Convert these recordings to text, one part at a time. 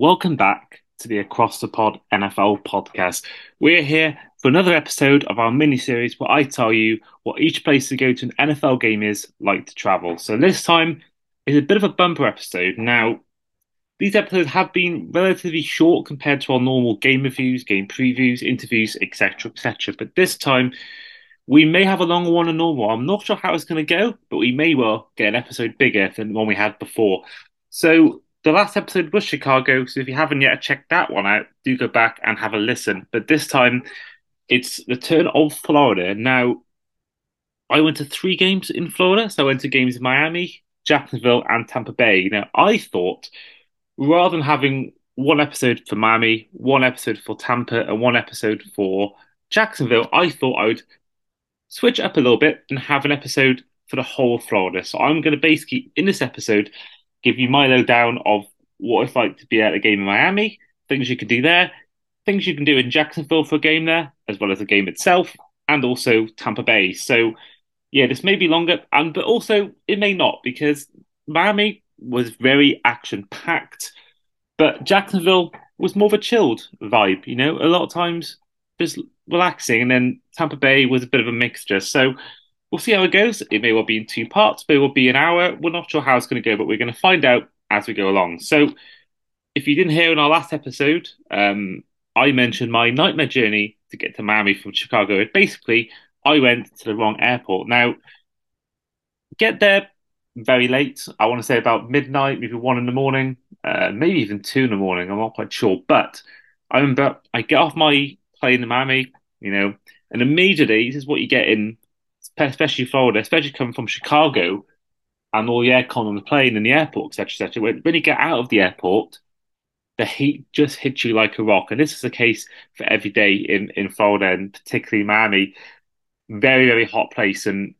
Welcome back to the Across the Pod NFL podcast. We're here for another episode of our mini series where I tell you what each place to go to an NFL game is like to travel. So this time is a bit of a bumper episode. Now, these episodes have been relatively short compared to our normal game reviews, game previews, interviews, etc., etc. But this time, we may have a longer one than normal. I'm not sure how it's going to go, but we may well get an episode bigger than the one we had before. So the last episode was Chicago, so if you haven't yet checked that one out, do go back and have a listen. But this time, it's the turn of Florida. Now, I went to three games in Florida, so I went to games in Miami, Jacksonville, and Tampa Bay. Now, I thought rather than having one episode for Miami, one episode for Tampa, and one episode for Jacksonville, I thought I would switch up a little bit and have an episode for the whole of Florida. So I'm going to basically, in this episode, give you my lowdown of what it's like to be at a game in Miami, things you can do there, things you can do in Jacksonville for a game there, as well as the game itself, and also Tampa Bay. So yeah, this may be longer, and but also it may not because Miami was very action packed, but Jacksonville was more of a chilled vibe. You know, a lot of times just relaxing, and then Tampa Bay was a bit of a mixture. So we'll see how it goes. It may well be in two parts, but it will be an hour. We're not sure how it's going to go, but we're going to find out as we go along. So if you didn't hear in our last episode, um, I mentioned my nightmare journey to get to Miami from Chicago. It basically, I went to the wrong airport. Now, get there very late. I want to say about midnight, maybe one in the morning, uh, maybe even two in the morning. I'm not quite sure. But I remember I get off my plane in Miami, you know, and immediately this is what you get in, especially Florida, especially coming from Chicago, and all the aircon on the plane and the airport, etc., etc. When, you get out of the airport, the heat just hits you like a rock, and this is the case for every day in in Florida and particularly Miami. Very very hot place, and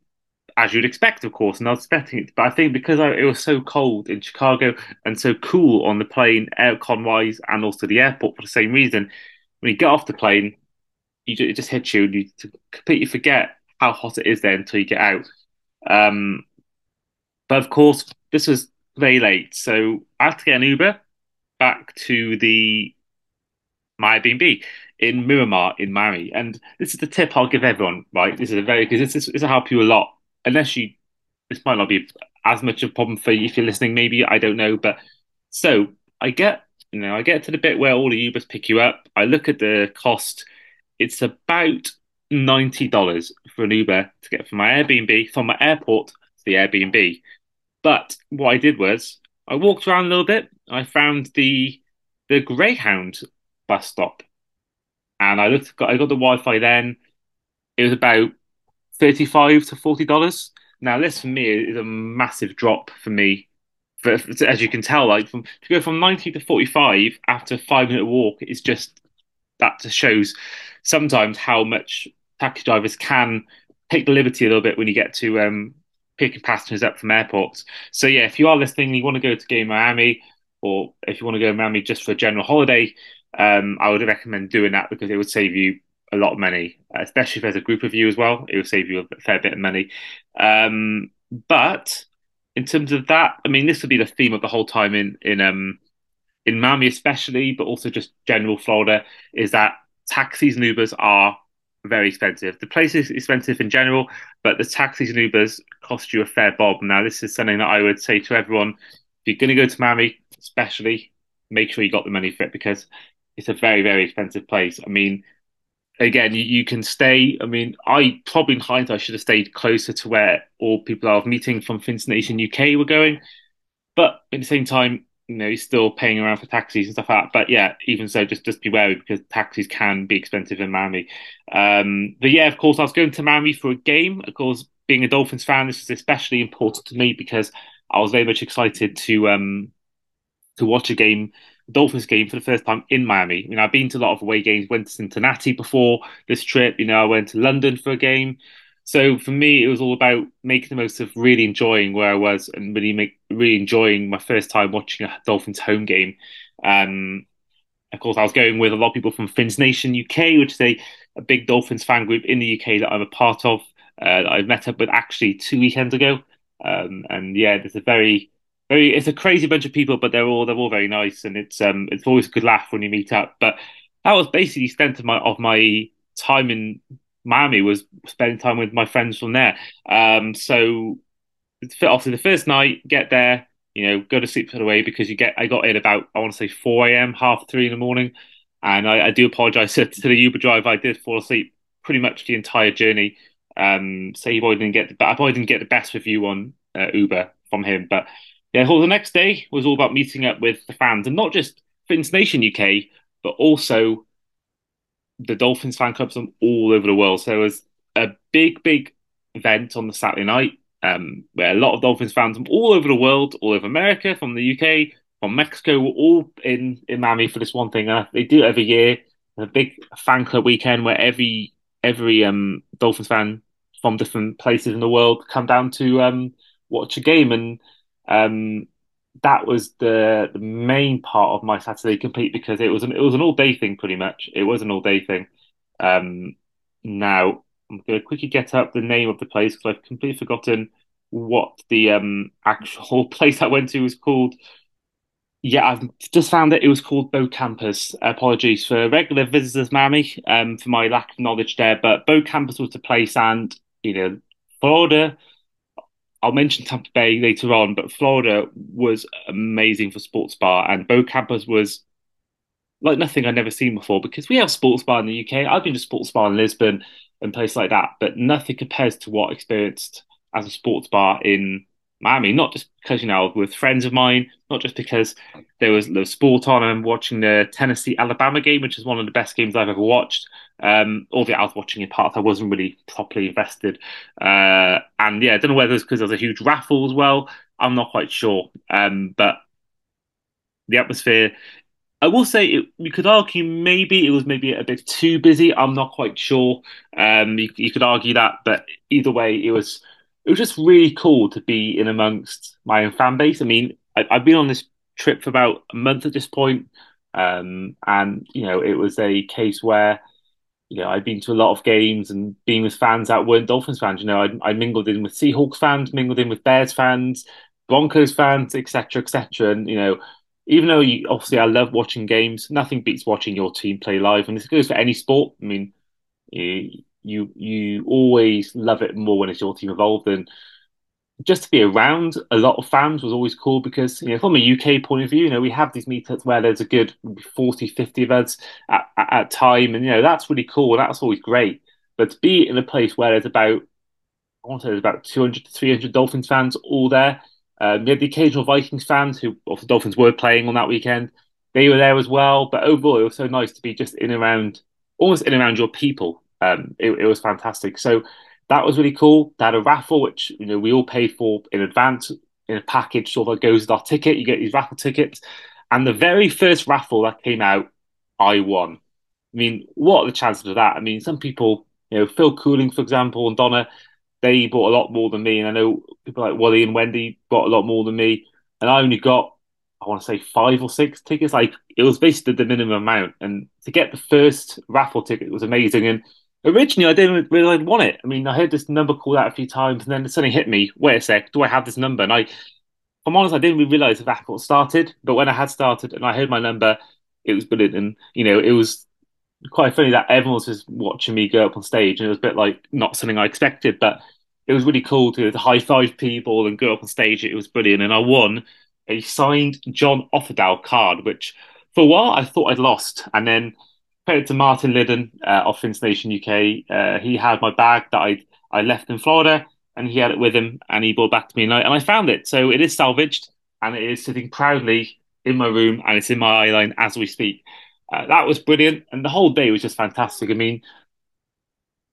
as you'd expect, of course, and I was expecting it. But I think because I, it was so cold in Chicago and so cool on the plane, aircon wise, and also the airport for the same reason, when you get off the plane, you it just hits you, and you completely forget how hot it is there until you get out. Um, but of course, this was very late, so I had to get an Uber back to the my Airbnb in Miramar in Miami. And this is the tip I'll give everyone, right? This is a very because this, this will help you a lot unless you, this might not be as much of a problem for you if you're listening. Maybe I don't know, but so I get, you know, I get to the bit where all the Ubers pick you up. I look at the cost. It's about ninety dollars for an Uber to get from my Airbnb from my airport to the Airbnb. But what I did was I walked around a little bit. I found the the Greyhound bus stop, and I looked. I got the Wi-Fi. Then it was about thirty-five to forty dollars. Now, this for me is a massive drop for me. For, as you can tell, like from to go from ninety to forty-five after a five-minute walk is just that just shows sometimes how much taxi drivers can take the liberty a little bit when you get to um, picking passengers up from airports. So yeah, if you are listening, you want to go to game Miami, or if you want to go to Miami just for a general holiday, um, I would recommend doing that because it would save you a lot of money, especially if there's a group of you as well. It will save you a fair bit of money. Um, but in terms of that, I mean, this would be the theme of the whole time in in um in Miami, especially, but also just general Florida, is that taxis and Ubers are very expensive. The place is expensive in general, but the taxis and Ubers cost you a fair bob. Now, this is something that I would say to everyone: if you're going to go to Miami, especially, make sure you got the money for it because it's a very, very expensive place. I mean, again, you, you can stay. I mean, I probably in hindsight should have stayed closer to where all people I was meeting from Fins Nation UK were going. But at the same time, you know, you're still paying around for taxis and stuff like that. But yeah, even so, just just be wary because taxis can be expensive in Miami. Um, but yeah, of course, I was going to Miami for a game. Of course, being a Dolphins fan, this is especially important to me because I was very much excited to um to watch a game Dolphins game for the first time in Miami. I mean, I've been to a lot of away games, went to Cincinnati before this trip, you know, I went to London for a game. So for me, it was all about making the most of really enjoying where I was and really make really enjoying my first time watching a Dolphins home game. Um, of course, I was going with a lot of people from Fins Nation UK, which is a, a big Dolphins fan group in the UK that I'm a part of. Uh, that I met up with actually two weekends ago. Um, and yeah, there's a very very it's a crazy bunch of people, but they're all they're all very nice, and it's um it's always a good laugh when you meet up. But that was basically the extent of my of my time in Miami was spending time with my friends from there. Um, so obviously the first night, get there, you know, go to sleep straight away because you get. I got in about I want to say four a.m., half three in the morning, and I, I do apologize to, the Uber driver. I did fall asleep pretty much the entire journey. Um, so he probably didn't get the, I probably didn't get the best review on uh, Uber from him, but yeah, well, the next day was all about meeting up with the fans, and not just Fins Nation UK, but also the Dolphins fan clubs from all over the world. So it was a big, big event on the Saturday night um, where a lot of Dolphins fans from all over the world, all over America, from the UK, from Mexico, were all in, in Miami for this one thing. They do it every year. A big fan club weekend where every every um, Dolphins fan from different places in the world come down to um, watch a game, and um, that was the the main part of my Saturday complete because it was an it was an all day thing pretty much. It was an all day thing. Um, now I'm going to quickly get up the name of the place because I've completely forgotten what the um, actual place I went to was called. Yeah, I've just found it. It was called Bokampers. Apologies for regular visitors, Miami, um, for my lack of knowledge there. But Bokampers was the place, and you know, Florida. I'll mention Tampa Bay later on, but Florida was amazing for sports bar, and Bokampers was like nothing I'd never seen before because we have sports bar in the UK. I've been to sports bar in Lisbon and places like that, but nothing compares to what I experienced as a sports bar in Miami. Not just because you know with friends of mine, not just because there was the sport on. I'm watching the Tennessee Alabama game, which is one of the best games I've ever watched. Um, albeit I was watching in part, I wasn't really properly invested. Uh, and yeah, I don't know whether it's because there's a huge raffle as well. I'm not quite sure. Um, but the atmosphere I will say it, you could argue maybe it was maybe a bit too busy. I'm not quite sure. Um, you, you could argue that, but either way, it was it was just really cool to be in amongst my own fan base. I mean, I, have been on this trip for about a month at this point, um, and you know, it was a case where you know I'd been to a lot of games and being with fans that weren't Dolphins fans. You know, I, I mingled in with Seahawks fans, mingled in with Bears fans, Broncos fans, etc., etc., and you know even though you, obviously I love watching games, nothing beats watching your team play live, and this goes for any sport. I mean, you you, you always love it more when it's your team involved, and just to be around a lot of fans was always cool because you know from a UK point of view, you know we have these meetups where there's a good 40, 50 of us at, at, at time, and you know that's really cool, that's always great. But to be in a place where there's about I want to say there's about 200 to 300 Dolphins fans all there um, we had the occasional Vikings fans who, of the Dolphins, were playing on that weekend. They were there as well. But overall, it was so nice to be just in around, almost in around your people. Um, it, it, was fantastic. So that was really cool. They had a raffle, which you know we all paid for in advance in a package, sort of goes with our ticket. You get these raffle tickets, and the very first raffle that came out, I won. I mean, what are the chances of that? I mean, some people, you know, Phil Cooling, for example, and Donna, they bought a lot more than me, and I know people like Wally and Wendy got a lot more than me, and I only got I want to say five or six tickets. Like it was basically the minimum amount, and to get the first raffle ticket was amazing. And originally, I didn't really want it. I mean, I heard this number called out a few times, and then suddenly hit me. Wait a sec, do I have this number? And I, if I'm honest, I didn't really realize the raffle started. But when I had started and I heard my number, it was brilliant, and you know, it was quite funny that everyone was just watching me go up on stage, and it was a bit like not something I expected, but it was really cool to, high five people and go up on stage. It was brilliant, and I won a signed John Offerdahl card, which for a while I thought I'd lost, and then credit to Martin Liddon uh, of Fins Nation UK, uh, he had my bag that I I left in Florida, and he had it with him, and he brought it back to me, and I, and I found it. So it is salvaged, and it is sitting proudly in my room, and it's in my eyeline as we speak. Uh, that was brilliant, and the whole day was just fantastic. I mean,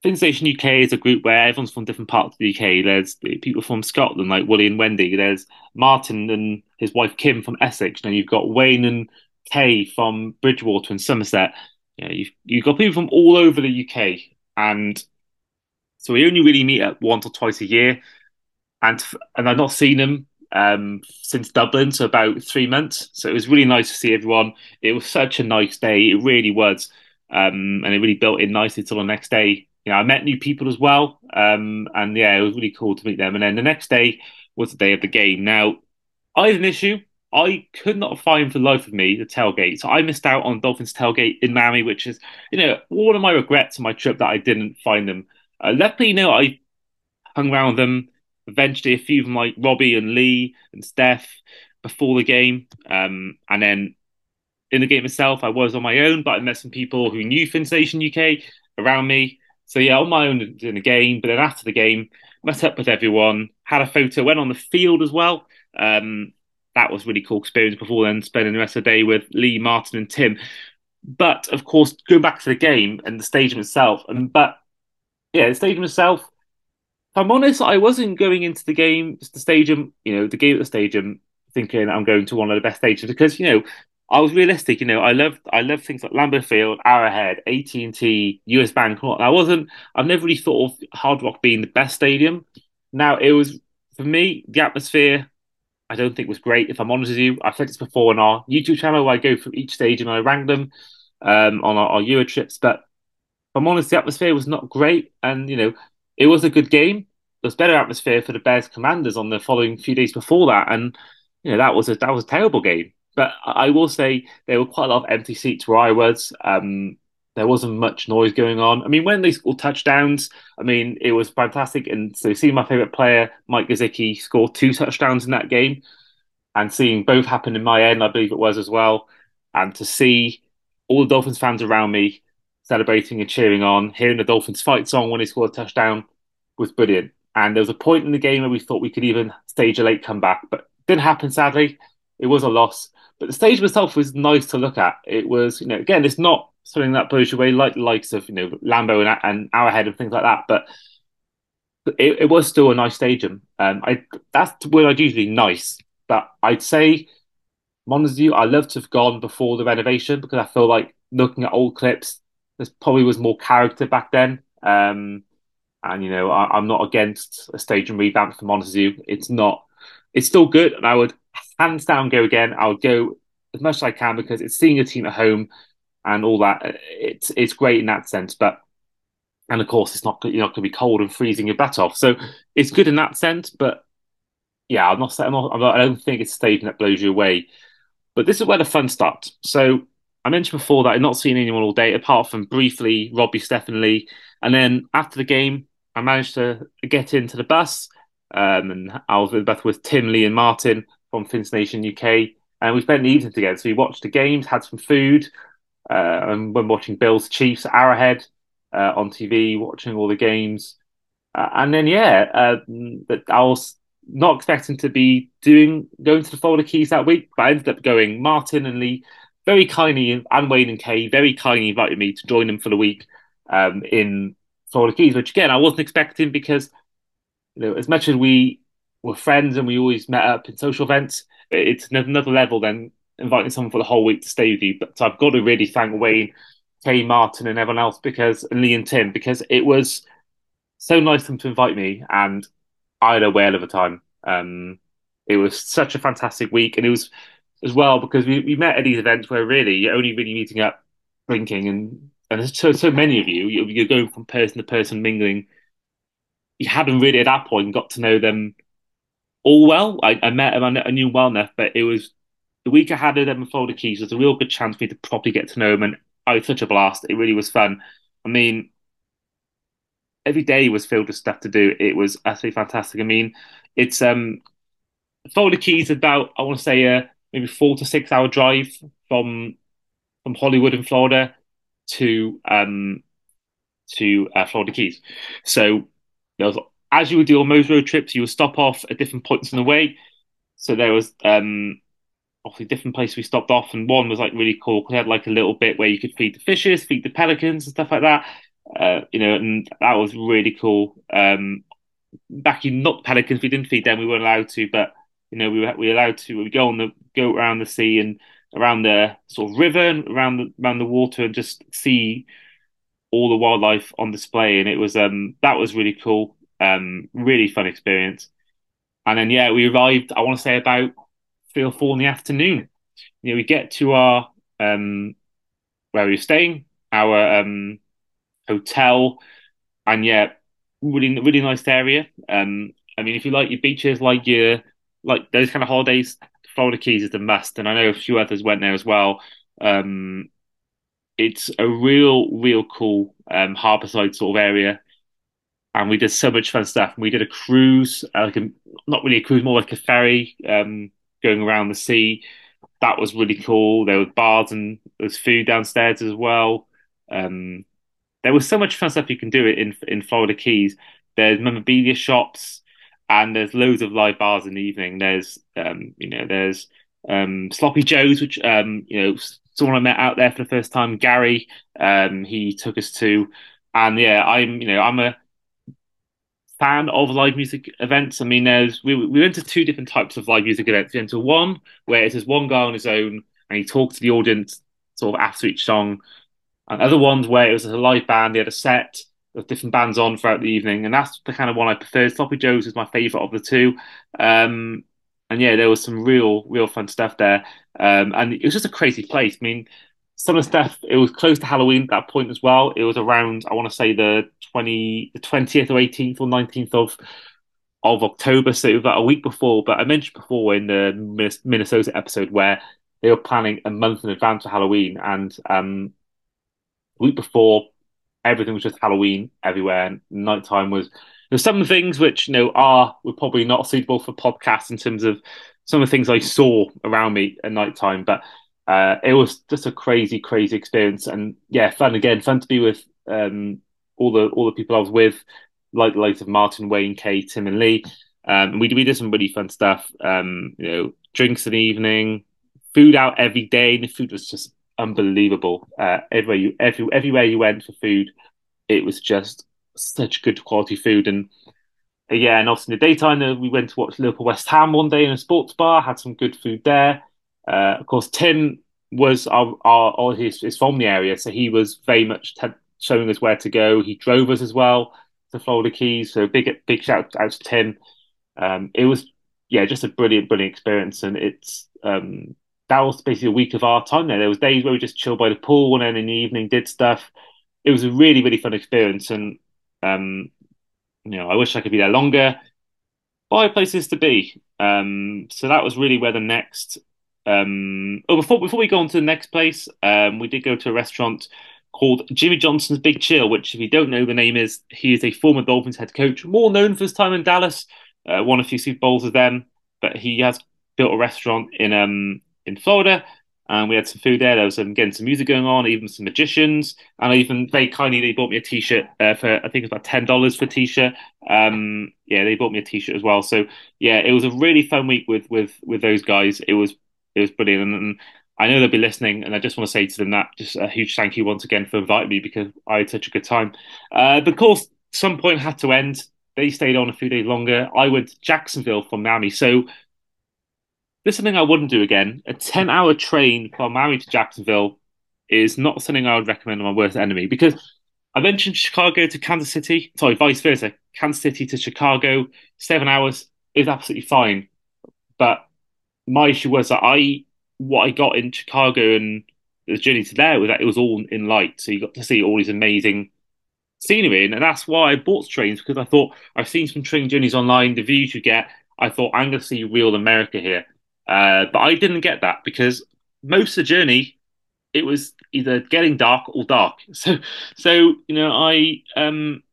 Fins Nation UK is a group where everyone's from different parts of the UK. There's people from Scotland, like Willie and Wendy. There's Martin and his wife Kim from Essex. And you've got Wayne and Kay from Bridgewater and Somerset. You know, you've, you've got people from all over the UK. And so we only really meet up once or twice a year. And and I've not seen them um, since Dublin, so about three months. So it was really nice to see everyone. It was such a nice day. It really was. Um, and it really built in nicely till the next day. You know, I met new people as well. Um, and yeah, it was really cool to meet them. And then the next day was the day of the game. Now, I had an issue. I could not find for the life of me the tailgate. So I missed out on Dolphins tailgate in Miami, which is, you know, one of my regrets on my trip that I didn't find them. Uh, luckily, you know, I hung around them. Eventually, a few of them like Robbie and Lee and Steph before the game. Um, and then in the game itself, I was on my own, but I met some people who knew Fins Nation UK around me. So yeah, on my own in the game. But then after the game, met up with everyone, had a photo, went on the field as well. Um, that was really cool experience before then spending the rest of the day with Lee, Martin, and Tim. But of course, going back to the game and the stadium itself, and but yeah, the stadium itself. If I'm honest, I wasn't going into the game, the stadium, you know, the game at the stadium, thinking I'm going to one of the best stadiums because you know I was realistic. You know, I love I love things like Lambeau Field, Arrowhead, AT and T, US Bank. I wasn't. I've never really thought of Hard Rock being the best stadium. Now it was for me the atmosphere I don't think was great. If I'm honest with you, I've said this before on our YouTube channel. Where I go through each stage and I rank them um, on our, our Euro trips. But if I'm honest, the atmosphere was not great, and you know, it was a good game. There was better atmosphere for the Bears Commanders on the following few days before that, and you know that was a that was a terrible game. But I will say there were quite a lot of empty seats where I was. Um, there wasn't much noise going on. I mean, when they scored touchdowns, I mean, it was fantastic. And so seeing my favorite player, Mike Gesicki, score two touchdowns in that game and seeing both happen in my end, I believe it was as well. And to see all the Dolphins fans around me celebrating and cheering on, hearing the Dolphins fight song when he scored a touchdown was brilliant. And there was a point in the game where we thought we could even stage a late comeback, but didn't happen, sadly. It was a loss. But the stage itself was nice to look at. It was, you know, again, it's not something that blows you away, like the likes of you know Lambeau and, and Arrowhead and things like that. But it, it was still a nice stadium. Um, I that's the word I'd usually nice, but I'd say Montesquieu. I love to have gone before the renovation because I feel like looking at old clips, there probably was more character back then. Um, and you know, I, am not against a stadium revamp for Montesquieu. It's not. It's still good, and I would hands down go again. I would go as much as I can because it's seeing a team at home and all that. It's it's great in that sense, but and of course it's not you're not going to be cold and freezing your butt off. So it's good in that sense, but yeah, I'm not, I'm not, I don't think it's a stadium that blows you away. But this is where the fun starts. So I mentioned before that I'd not seen anyone all day apart from briefly Robbie, Stephen Lee, and then after the game I managed to get into the bus. Um, and I was with, with Tim, Lee, and Martin from Fins Nation UK, and we spent the evening together. So we watched the games, had some food, and when watching Bills Chiefs Arrowhead uh, on TV, watching all the games, uh, and then yeah, uh, I was not expecting to be doing going to the Florida Keys that week, but I ended up going. Martin and Lee very kindly, and Wayne and Kay very kindly invited me to join them for the week um, in Florida Keys, which again I wasn't expecting because you know as much as we were friends and we always met up in social events, it's another level than inviting someone for the whole week to stay with you. But I've got to really thank Wayne, Kay Martin, and everyone else because and Lee and Tim because it was so nice of them to invite me, and I had a whale of a time. Um, it was such a fantastic week, and it was as well because we, we met at these events where really you're only really meeting up, drinking, and and there's so so many of you. You're going from person to person, mingling. You hadn't really at that point got to know them all well. I, I met them, I knew well enough, but it was the week I had them Florida Keys was a real good chance for me to properly get to know them, and I was such a blast. It really was fun. I mean, every day was filled with stuff to do. It was absolutely fantastic. I mean, it's um, Florida Keys about I want to say a maybe four to six hour drive from from Hollywood in Florida to um to uh, Florida Keys. So there was, as you would do on most road trips, you would stop off at different points in the way. So there was um obviously different places we stopped off, and one was like really cool because it had like a little bit where you could feed the fishes, feed the pelicans, and stuff like that. Uh, you know, and that was really cool. Um, back in not pelicans, we didn't feed them; we weren't allowed to, but you know, we were we were allowed to. We go on the go around the sea and around the sort of river and around the around the water and just see all the wildlife on display, and it was um that was really cool. Um, really fun experience. And then yeah, we arrived. I want to say about three or four in the afternoon. You know, we get to our um, where we were staying, our um, hotel, and yeah, really really nice area. Um, I mean, if you like your beaches, like your like those kind of holidays, Florida Keys is the must, and I know a few others went there as well. Um, it's a real, real cool um, harborside sort of area, and we did so much fun stuff. We did a cruise, uh, like a, not really a cruise, more like a ferry, um, going around the sea. That was really cool. There were bars and there's food downstairs as well. Um, there was so much fun stuff you can do it in in Florida Keys. There's memorabilia shops and there's loads of live bars in the evening. There's um, you know, there's um, Sloppy Joe's, which um, you know, someone I met out there for the first time, Gary. Um, he took us to, and yeah, I'm you know, I'm a fan of live music events. I mean, there's we we went to two different types of live music events. We went to one where it's just one guy on his own and he talked to the audience sort of after each song, and other ones where it was a live band. They had a set of different bands on throughout the evening, and that's the kind of one I preferred. Sloppy Joe's is my favourite of the two. Um, and yeah, there was some real, real fun stuff there. Um, and it was just a crazy place. I mean, of stuff it was close to Halloween at that point as well. It was around I want to say the twenty, the twentieth or eighteenth or nineteenth of of October, so about a week before. But I mentioned before in the Minnesota episode where they were planning a month in advance for Halloween, and um, a week before everything was just Halloween everywhere, and nighttime was. There's some things which you know are were probably not suitable for podcasts in terms of some of the things I saw around me at nighttime, but uh, it was just a crazy, crazy experience, and yeah, fun again, fun to be with um, all the all the people I was with, like the likes of Martin, Wayne, Kay, Tim, and Lee. Um, we we did some really fun stuff. Um, you know, drinks in the evening, food out every day, and the food was just unbelievable. Uh, everywhere you every, everywhere you went for food, it was just such good quality food. And uh, yeah, and also in the daytime, uh, we went to watch Liverpool West Ham one day in a sports bar, had some good food there. Uh, of course, Tim was our, our, he's, he's from the area, so he was very much t- showing us where to go. He drove us as well to Florida Keys, so big big shout out to Tim. Um, it was yeah, just a brilliant brilliant experience, and it's um, that was basically a week of our time there. There was days where we just chilled by the pool, and then in the evening did stuff. It was a really really fun experience, and um, you know I wish I could be there longer. Five places to be. Um, so that was really where the next um, oh, before before we go on to the next place, um, we did go to a restaurant called Jimmy Johnson's Big Chill, which, if you don't know, the name is he is a former Dolphins head coach, more known for his time in Dallas, uh, won a few Super Bowls with them, but he has built a restaurant in um in Florida. And we had some food there. There was some getting some music going on, even some magicians, and even they kindly they bought me a T-shirt uh, for I think it was about ten dollars for a T-shirt. Um, yeah, they bought me a T-shirt as well. So yeah, it was a really fun week with with with those guys. It was it was brilliant. And, I know they'll be listening, and I just want to say to them that just a huge thank you once again for inviting me because I had such a good time. Uh, the course, some point had to end. They stayed on a few days longer. I went to Jacksonville from Miami, so this is something I wouldn't do again. A ten-hour train from Miami to Jacksonville is not something I would recommend to my worst enemy because I mentioned Chicago to Kansas City. Sorry, vice versa. Kansas City to Chicago, seven hours is absolutely fine, but my issue was that I what I got in Chicago and the journey to there was that it was all in light, so you got to see all these amazing scenery, and that's why I bought trains because I thought I've seen some train journeys online, the views you get. I thought I'm going to see real America here, uh, but I didn't get that because most of the journey it was either getting dark or dark. So, so you know, I um,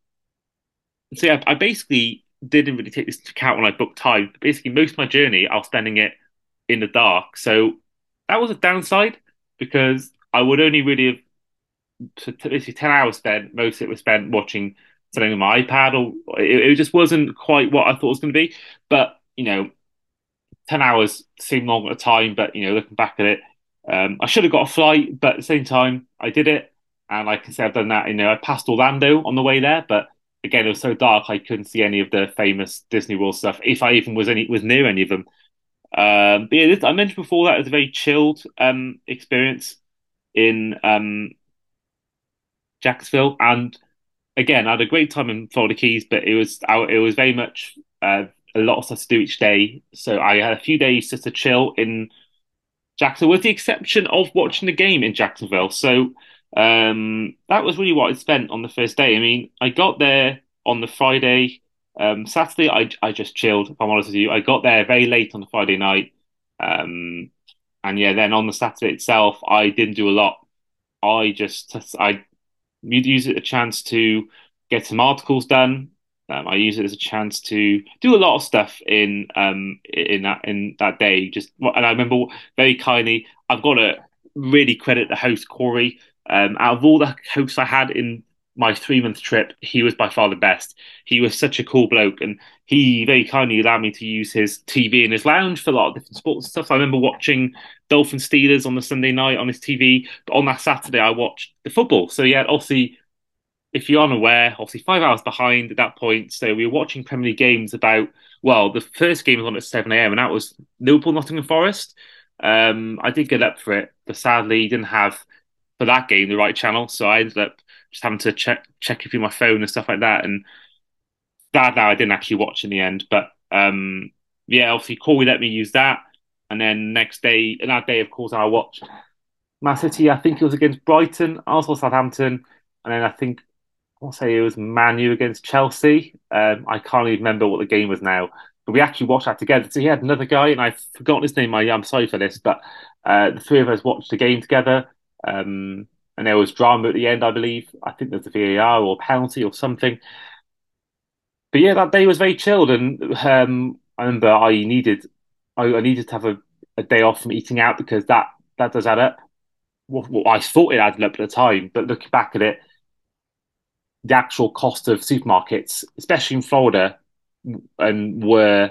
so yeah, I basically didn't really take this into account when I booked time. Basically, most of my journey I was spending it in the dark. So that was a downside because I would only really have basically 10 hours spent, most of it was spent watching something on my iPad, or it, it just wasn't quite what I thought it was going to be. But, you know, 10 hours seemed long at the time, but, you know, looking back at it, um, I should have got a flight, but at the same time, I did it. And like I said, I've done that. You know, I passed Orlando on the way there, but again, it was so dark I couldn't see any of the famous Disney World stuff, if I even was any was near any of them. Um, but yeah, this, I mentioned before that it was a very chilled um, experience in um, Jacksonville, and again, I had a great time in Florida Keys, but it was it was very much uh, a lot of stuff to do each day. So I had a few days just to chill in Jacksonville, with the exception of watching the game in Jacksonville. So um, that was really what I spent on the first day. I mean, I got there on the Friday Um, Saturday, I I just chilled. If I'm honest with you, I got there very late on the Friday night, um, and yeah, then on the Saturday itself, I didn't do a lot. I just I use it a chance to get some articles done. Um, I use it as a chance to do a lot of stuff in um in that in that day. Just and I remember very kindly, I've got to really credit the host Corey. Um, out of all the hosts I had in my three month trip, he was by far the best. He was such a cool bloke, and he very kindly allowed me to use his TV in his lounge for a lot of different sports stuff. I remember watching Dolphin Steelers on the Sunday night on his TV, but on that Saturday I watched the football. So yeah, obviously, if you're unaware, obviously five hours behind at that point. So we were watching Premier League games about well, the first game was on at seven a.m. and that was Liverpool Nottingham Forest. Um, I did get up for it, but sadly didn't have for that game the right channel, so I ended up just having to check check through my phone and stuff like that. And that now I didn't actually watch in the end, but um, yeah, obviously Corey let me use that. And then next day, and that day, of course, I watched Man City. I think it was against Brighton, also Southampton, and then I think I'll say it was Manu against Chelsea. Um, I can't even remember what the game was now, but we actually watched that together. So he had another guy, and I've forgotten his name. I, am sorry for this, but uh, the three of us watched the game together. Um, and there was drama at the end, I believe. I think there's a VAR or penalty or something. But yeah, that day was very chilled, and um, I remember I needed I, I, needed to have a, a day off from eating out because that that does add up. What, what I thought it added up at the time, but looking back at it, the actual cost of supermarkets, especially in Florida, and were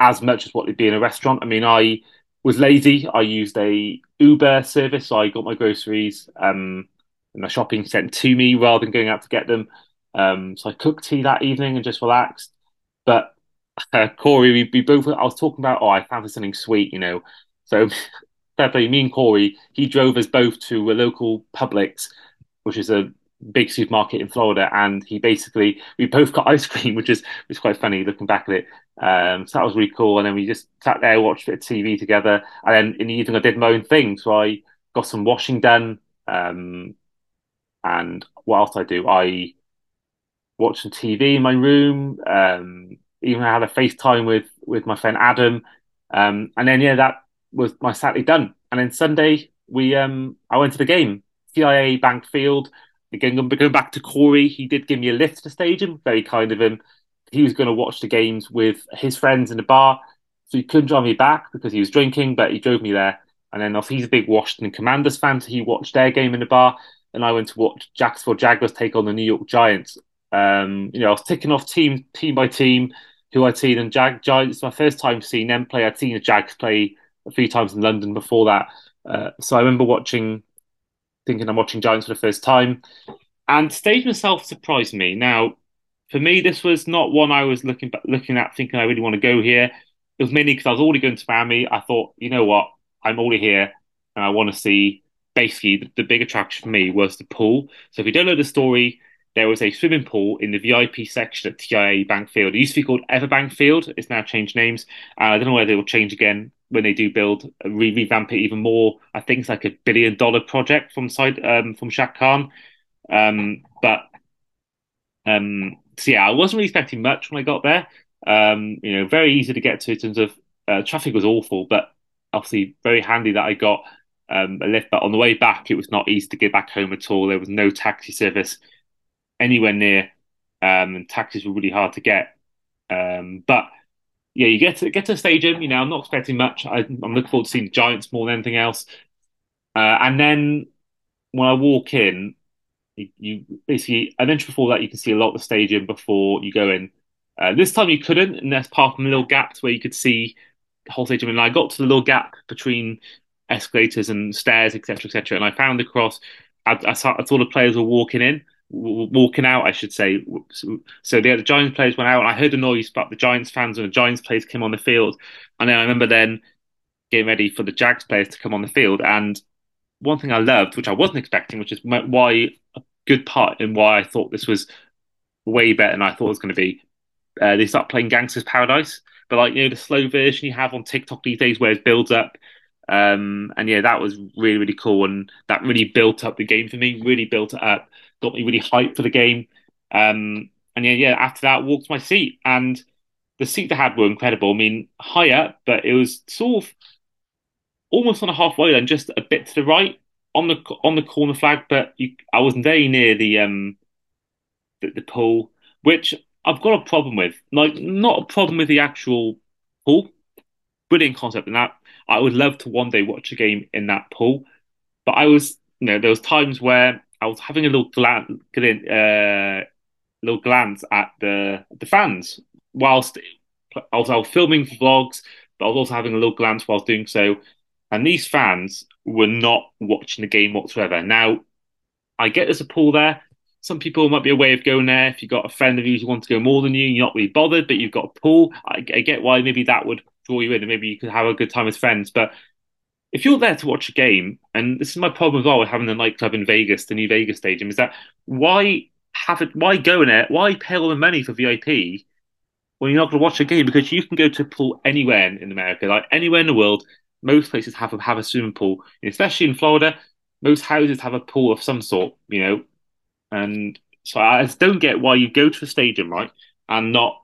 as much as what it'd be in a restaurant. I mean, I was lazy. I used a Uber service, so I got my groceries um, and my shopping sent to me rather than going out to get them. Um, so I cooked tea that evening and just relaxed. But uh, Corey, we, we both I was talking about. Oh, I found something sweet, you know. So Pepe, me and Corey, he drove us both to a local Publix, which is a big supermarket in Florida, and he basically we both got ice cream, which is which is quite funny looking back at it. Um, so that was really cool. And then we just sat there, watched a bit of TV together, and then in the evening I did my own thing. So I got some washing done. Um, and what else I do? I watched some TV in my room. Um, even I had a FaceTime with with my friend Adam. Um, and then yeah, that was my Saturday done. And then Sunday we um I went to the game, TIAA Bank Field. Again, going back to Corey, he did give me a lift to the stadium. Very kind of him. He was going to watch the games with his friends in the bar, so he couldn't drive me back because he was drinking, but he drove me there. And then off, he's a big Washington Commanders fan, so he watched their game in the bar. And I went to watch Jacksonville Jaguars take on the New York Giants. Um, you know, I was ticking off team team by team who I'd seen, and Jag Giants. My first time seeing them play. I'd seen the Jags play a few times in London before that. Uh, so I remember watching thinking I'm watching Giants for the first time. And Stage itself surprised me. Now, for me, this was not one I was looking looking at thinking I really want to go here. It was mainly because I was already going to Miami. I thought, you know what, I'm already here, and I want to see. Basically, the, the big attraction for me was the pool. So if you don't know the story, there was a swimming pool in the VIP section at TIAA Bank Field. It used to be called Everbank Field. It's now changed names. Uh, I don't know whether it will change again when they do build re- revamp it even more. I think it's like a billion dollar project from side um, from Shad Khan. Um, but um, so yeah, I wasn't really expecting much when I got there. Um, you know, very easy to get to in terms of uh, traffic was awful, but obviously very handy that I got um, a lift. But on the way back, it was not easy to get back home at all. There was no taxi service anywhere near, um, and taxis were really hard to get. Um, but yeah, you get to get to the stadium. You know, I'm not expecting much. I, am looking forward to seeing the Giants more than anything else. Uh, and then when I walk in, you, you, basically I mentioned before that you can see a lot of the stadium before you go in. Uh, this time you couldn't, and there's part from little gaps where you could see the whole stadium. And I got to the little gap between escalators and stairs, etc., etc. And I found across. I, I, saw, I saw the players were walking in, walking out, I should say. So the, the Giants players went out, and I heard a noise, but the Giants fans and the Giants players came on the field. And then I remember then getting ready for the Jags players to come on the field. And one thing I loved, which I wasn't expecting, which is why good part in why I thought this was way better than I thought it was going to be. Uh, they start playing Gangster's Paradise, but like you know the slow version you have on TikTok these days, where it builds up. Um, and yeah, that was really really cool, and that really built up the game for me. Really built it up got me really hyped for the game. Um, and yeah, yeah, after that, walked my seat, and the seats I had were incredible. I mean, higher, but it was sort of almost on a halfway line, just a bit to the right on the on the corner flag, but you, I was very near the um the, the pool, which I've got a problem with. Like, not a problem with the actual pool. Brilliant concept in that. I would love to one day watch a game in that pool, but I was, you know, there was times where I was having a little glance, uh, little glance at the the fans whilst I was, I was filming vlogs, but I was also having a little glance whilst doing so. And these fans were not watching the game whatsoever. Now, I get there's a pool there. Some people might be a way of going there. If you've got a friend of yours who wants to go more than you, you're not really bothered, but you've got a pool. I, I get why maybe that would draw you in and maybe you could have a good time with friends. But if you're there to watch a game, and this is my problem as well with having the nightclub in Vegas, the new Vegas Stadium, is that why have it? Why go in there? Why pay all the money for VIP when you're not going to watch a game? Because you can go to a pool anywhere in, in America, like anywhere in the world. Most places have have a swimming pool, especially in Florida. Most houses have a pool of some sort, you know, and so I don't get why you go to a stadium, right, and not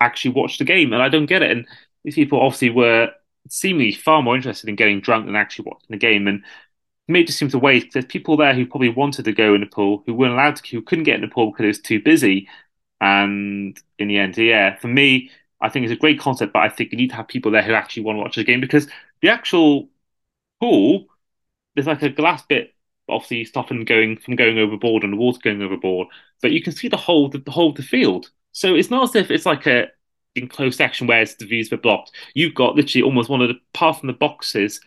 actually watch the game. And I don't get it. And these people obviously were seemingly far more interested in getting drunk than actually watching the game. And me, it just seems a waste. There's people there who probably wanted to go in the pool, who weren't allowed to, who couldn't get in the pool because it was too busy. And in the end, yeah, for me, I think it's a great concept, but I think you need to have people there who actually want to watch the game because the actual pool, there's like a glass bit obviously stopping going from going overboard and the water going overboard, but you can see the whole the, the whole of the field. So it's not as if it's like a enclosed section where the views were blocked. You've got literally almost one of the apart from the boxes,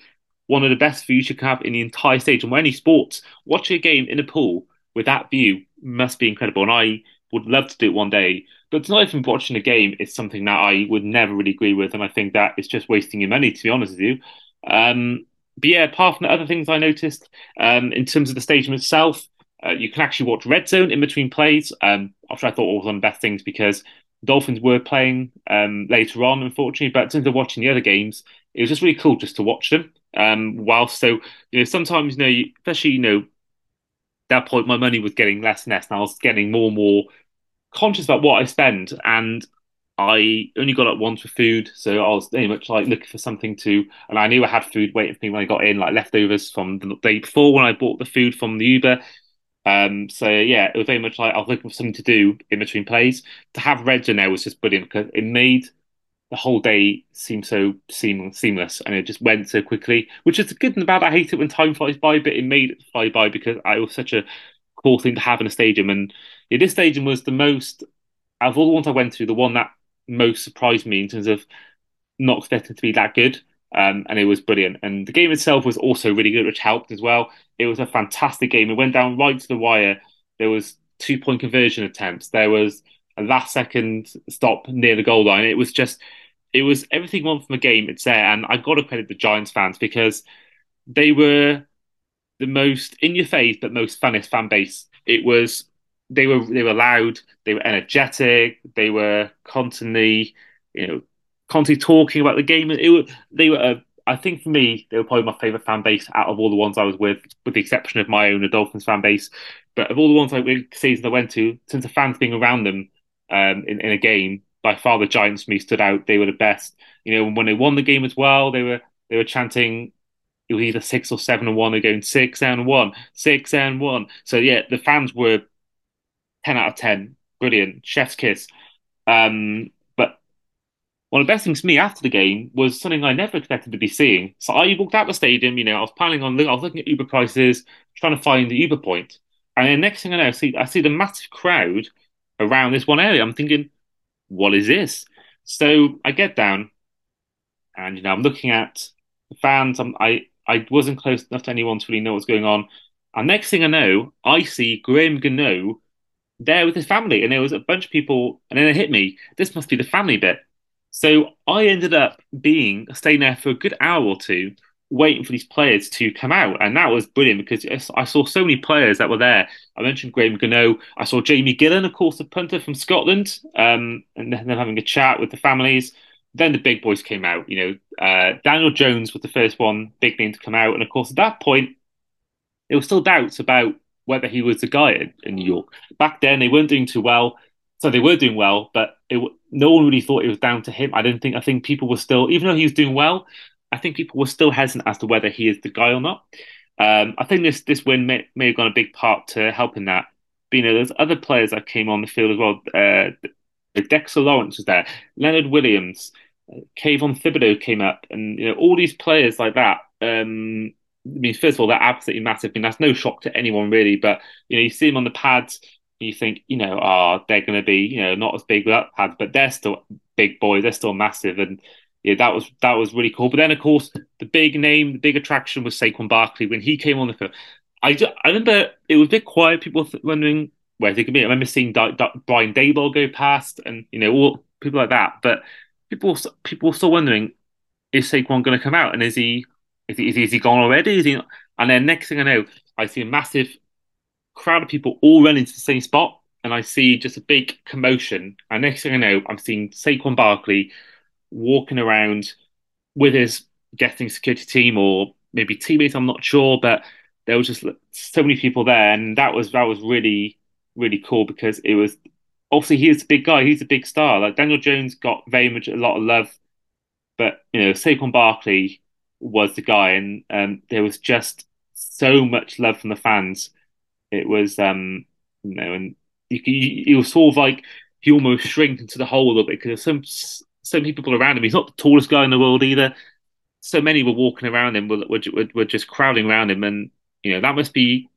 one of the best views you can have in the entire stage. And any sports, watching a game in a pool with that view must be incredible. And I would love to do it one day. But it's not even watching a game is something that I would never really agree with, and I think that it's just wasting your money, to be honest with you. Um, but yeah, apart from the other things I noticed, um, in terms of the stadium itself, uh, you can actually watch Red Zone in between plays, um, which I thought was one of the best things because Dolphins were playing um, later on, unfortunately. But in terms of watching the other games, it was just really cool just to watch them. Um, whilst so, you know, sometimes you know, especially you know, that point my money was getting less and less, and I was getting more and more conscious about what I spend, and I only got up once for food, so I was very much like looking for something to, and I knew I had food waiting for me when I got in, like leftovers from the day before when I bought the food from the Uber. Um, so yeah, it was very much like I was looking for something to do in between plays. To have Reds in there was just brilliant because it made the whole day seem so seam- seamless and it just went so quickly, which is good and bad. I hate it when time flies by, but it made it fly by because it was such a cool thing to have in a stadium. And this stadium was the most of all the ones I went to, the one that most surprised me in terms of not expecting to be that good. Um, and it was brilliant. And the game itself was also really good, which helped as well. It was a fantastic game. It went down right to the wire. There was two point conversion attempts. There was a last second stop near the goal line. It was just, it was everything one from the game. It's there, and I got to credit the Giants fans because they were the most in your face but most funnest fan base. It was they were they were loud, they were energetic, they were constantly, you know, constantly talking about the game. It they were, uh, I think for me, they were probably my favorite fan base out of all the ones I was with, with the exception of my own the Dolphins fan base. But of all the ones like season I went to, since the fans being around them um, in, in a game, by far the Giants for me stood out. They were the best. You know, when they won the game as well, they were they were chanting it was either six or seven and one. They're going six and one, six and one. So yeah, the fans were 10 out of 10. Brilliant. Chef's kiss. Um, but one of the best things for me after the game was something I never expected to be seeing. So I walked out the stadium, you know, I was planning on, I was looking at Uber prices, trying to find the Uber point. And the next thing I know, I see, I see the massive crowd around this one area. I'm thinking, what is this? So I get down and, you know, I'm looking at the fans. I'm, I, I wasn't close enough to anyone to really know what's going on. And next thing I know, I see Graham Gano there with his family, and there was a bunch of people, and then it hit me. This must be the family bit. So I ended up being staying there for a good hour or two, waiting for these players to come out, and that was brilliant because I saw so many players that were there. I mentioned Graham Gano. I saw Jamie Gillan, of course, the punter from Scotland, um, and then having a chat with the families. Then the big boys came out. You know, uh, Daniel Jones was the first one, big name to come out, and of course at that point, there were still doubts about whether he was the guy in, in New York. Back then, they weren't doing too well. so they were doing well, but it, no one really thought it was down to him. I didn't think. I think people were still, even though he was doing well, I think people were still hesitant as to whether he is the guy or not. Um, I think this this win may, may have gone a big part to helping that. But, you know, there's other players that came on the field as well. Uh, Dexter Lawrence was there, Leonard Williams, uh, Kayvon Thibodeaux came up, and you know all these players like that. Um, I mean, first of all, they're absolutely massive. I mean, that's no shock to anyone really. But you know, you see them on the pads, you think, you know, oh, they're going to be, you know, not as big without pads, but they're still big boys. They're still massive, and yeah, that was that was really cool. But then, of course, the big name, the big attraction was Saquon Barkley when he came on the field. I, just, I remember it was a bit quiet. People wondering where they could be. I remember seeing Di- Di- Brian Daboll go past, and you know, all people like that. But people, people were still wondering, is Saquon going to come out, and is he, is he, is he, is he gone already? Is he? And then next thing I know, I see a massive crowd of people all running to the same spot, and I see just a big commotion. And next thing I know, I'm seeing Saquon Barkley walking around with his getting security team or maybe teammates. I'm not sure, but there was just so many people there, and that was that was really really cool because it was obviously he's a big guy, he's a big star. Like Daniel Jones got very much a lot of love, but you know Saquon Barkley was the guy, and um, there was just so much love from the fans. It was um you know, and you, you, was sort of like he almost shrinked into the hole a little bit because some so many people around him. He's not the tallest guy in the world either. So many were walking around him, were, were, were just crowding around him, and you know that must be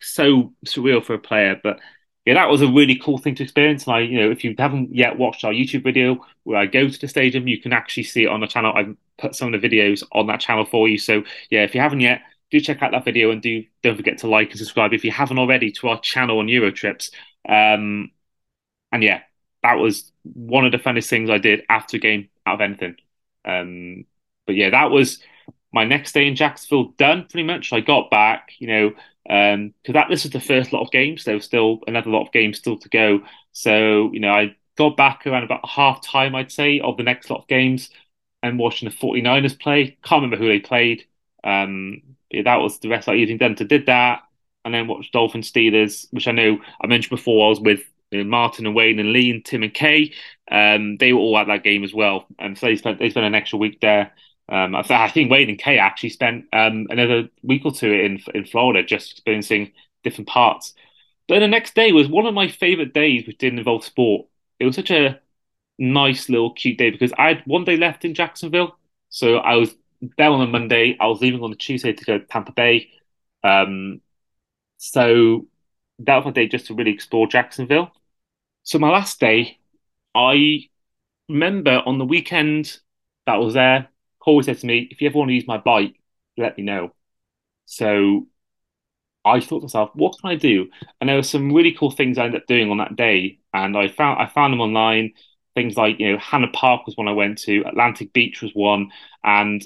so surreal for a player. But yeah, that was a really cool thing to experience. And I, you know, if you haven't yet watched our YouTube video where I go to the stadium, you can actually see it on the channel. I've put some of the videos on that channel for you. So yeah, if you haven't yet, do check out that video and do don't forget to like and subscribe if you haven't already to our channel on Eurotrips. Um, and yeah, that was one of the funnest things I did after game out of anything. Um, but yeah, that was my next day in Jacksonville done pretty much. I got back, you know, because um, that this was the first lot of games. There was still another lot of games still to go. So you know, I got back around about half time, I'd say, of the next lot of games, and watching the 49ers play. Can't remember who they played. Um, that was the rest of the evening done. So did that, and then watched Dolphin Steelers, which I know I mentioned before. I was with you know, Martin and Wayne and Lee and Tim and Kay. Um, they were all at that game as well, and so they spent they spent an extra week there. Um, I, think Wayne and Kay actually spent um, another week or two in in Florida, just experiencing different parts. But the next day was one of my favorite days, which didn't involve sport. It was such a nice little cute day because I had one day left in Jacksonville, so I was there on a Monday. I was leaving on the Tuesday to go to Tampa Bay. Um, so that was my day just to really explore Jacksonville. So my last day, I remember on the weekend that was there, Corey said to me, if you ever want to use my bike, let me know. So I thought to myself, what can I do? And there were some really cool things I ended up doing on that day. And I found I found them online. Things like, you know, Hanna Park was one I went to, Atlantic Beach was one, and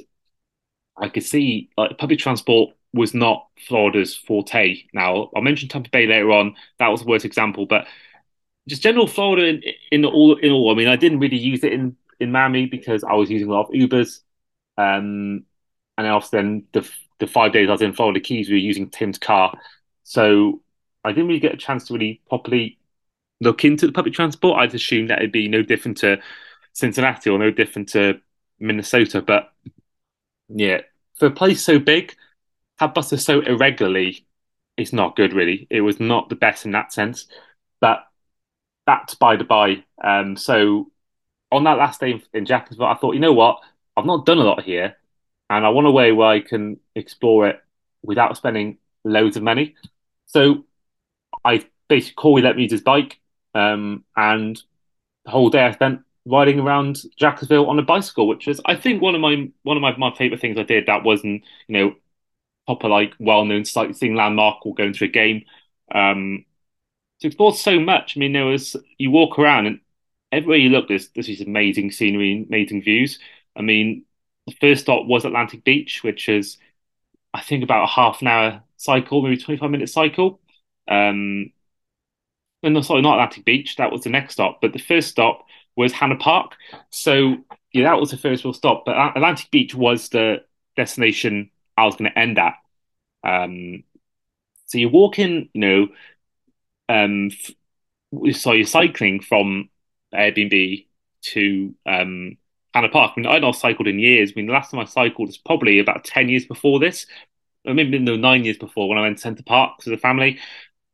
I could see like public transport was not Florida's forte. Now, I'll mention Tampa Bay later on. That was the worst example, but just general Florida in, in all in all. I mean, I didn't really use it in in Miami because I was using a lot of Ubers, um, and also then the the five days I was in Florida Keys, we were using Tim's car, so I didn't really get a chance to really properly look into the public transport. I'd assumed that it'd be no different to Cincinnati or no different to Minnesota, but yeah, for a place so big, have buses so irregularly, it's not good really. It was not the best in that sense, but that's by the by. Um, so on that last day in Jacksonville, I thought, you know what? I've not done a lot here, and I want a way where I can explore it without spending loads of money. So I basically Corey let me use his bike, um, and the whole day I spent riding around Jacksonville on a bicycle, which is I think one of my one of my, my favorite things I did. That wasn't you know proper like well known sightseeing landmark or going to a game. Um, to explore so much. I mean, there was you walk around and everywhere you look, there's there's these amazing scenery, amazing views. I mean, the first stop was Atlantic Beach, which is I think about a half an hour cycle, maybe 25 minute cycle. Um, and no, sorry, not Atlantic Beach. That was the next stop, but the first stop was Hanna Park. So yeah, that was the first real stop. But Atlantic Beach was the destination I was going to end at. Um, so you walk in, you know, um, so you're cycling from Airbnb to um, Hanna Park. I mean, I'd not cycled in years. I mean, the last time I cycled was probably about 10 years before this. I maybe no, nine years before when I went to Center Park as a family.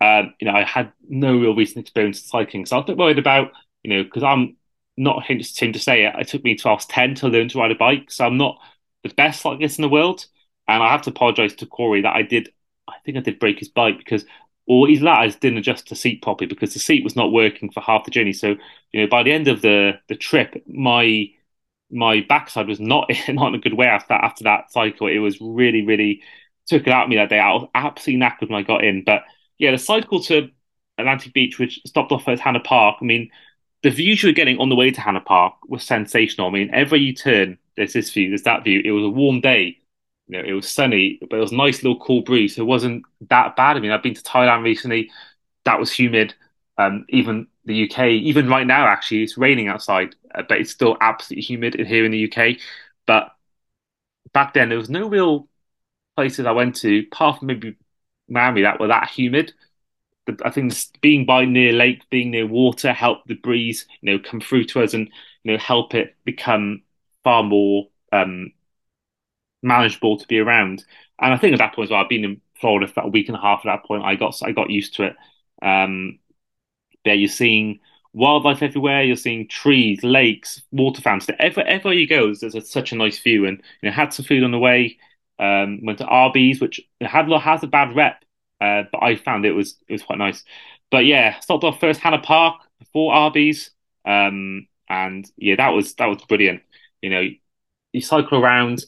Um, you know, I had no real recent experience cycling. So I was a bit worried about, you know, because I'm not ashamed to say it. It took me till I was 10 to learn to ride a bike. So I'm not the best cyclist in the world. And I have to apologize to Corey that I did, I think I did break his bike because all his ladders didn't adjust the seat properly because the seat was not working for half the journey. So, you know, by the end of the the trip, my my backside was not not in a good way after that after that cycle. It was really, really took it out of me that day. I was absolutely knackered when I got in. But yeah, the cycle to Atlantic Beach, which stopped off at Hanna Park, I mean, the views you were getting on the way to Hanna Park was sensational. I mean, every you turn, there's this view, there's that view. It was a warm day. You know, it was sunny, but it was a nice little cool breeze. It wasn't that bad. I mean, I've been to Thailand recently. That was humid. Um, even the UK, even right now, actually, it's raining outside, uh, but it's still absolutely humid here in the UK. But back then, there was no real places I went to, apart from maybe Miami, that were that humid. I think being by near lake, being near water, helped the breeze, you know, come through to us and you know help it become far more um, manageable to be around. And I think at that point as well, I've been in Florida for a week and a half. At that point, I got I got used to it. Um, yeah, you're seeing wildlife everywhere. You're seeing trees, lakes, water fountains. Ever, ever you go, there's a, such a nice view. And you know, had some food on the way. Um, went to Arby's, which had has a bad rep, uh, but I found it was it was quite nice. But yeah, stopped off first Hanna Park before Arby's, um, and yeah, that was that was brilliant. You know, you cycle around,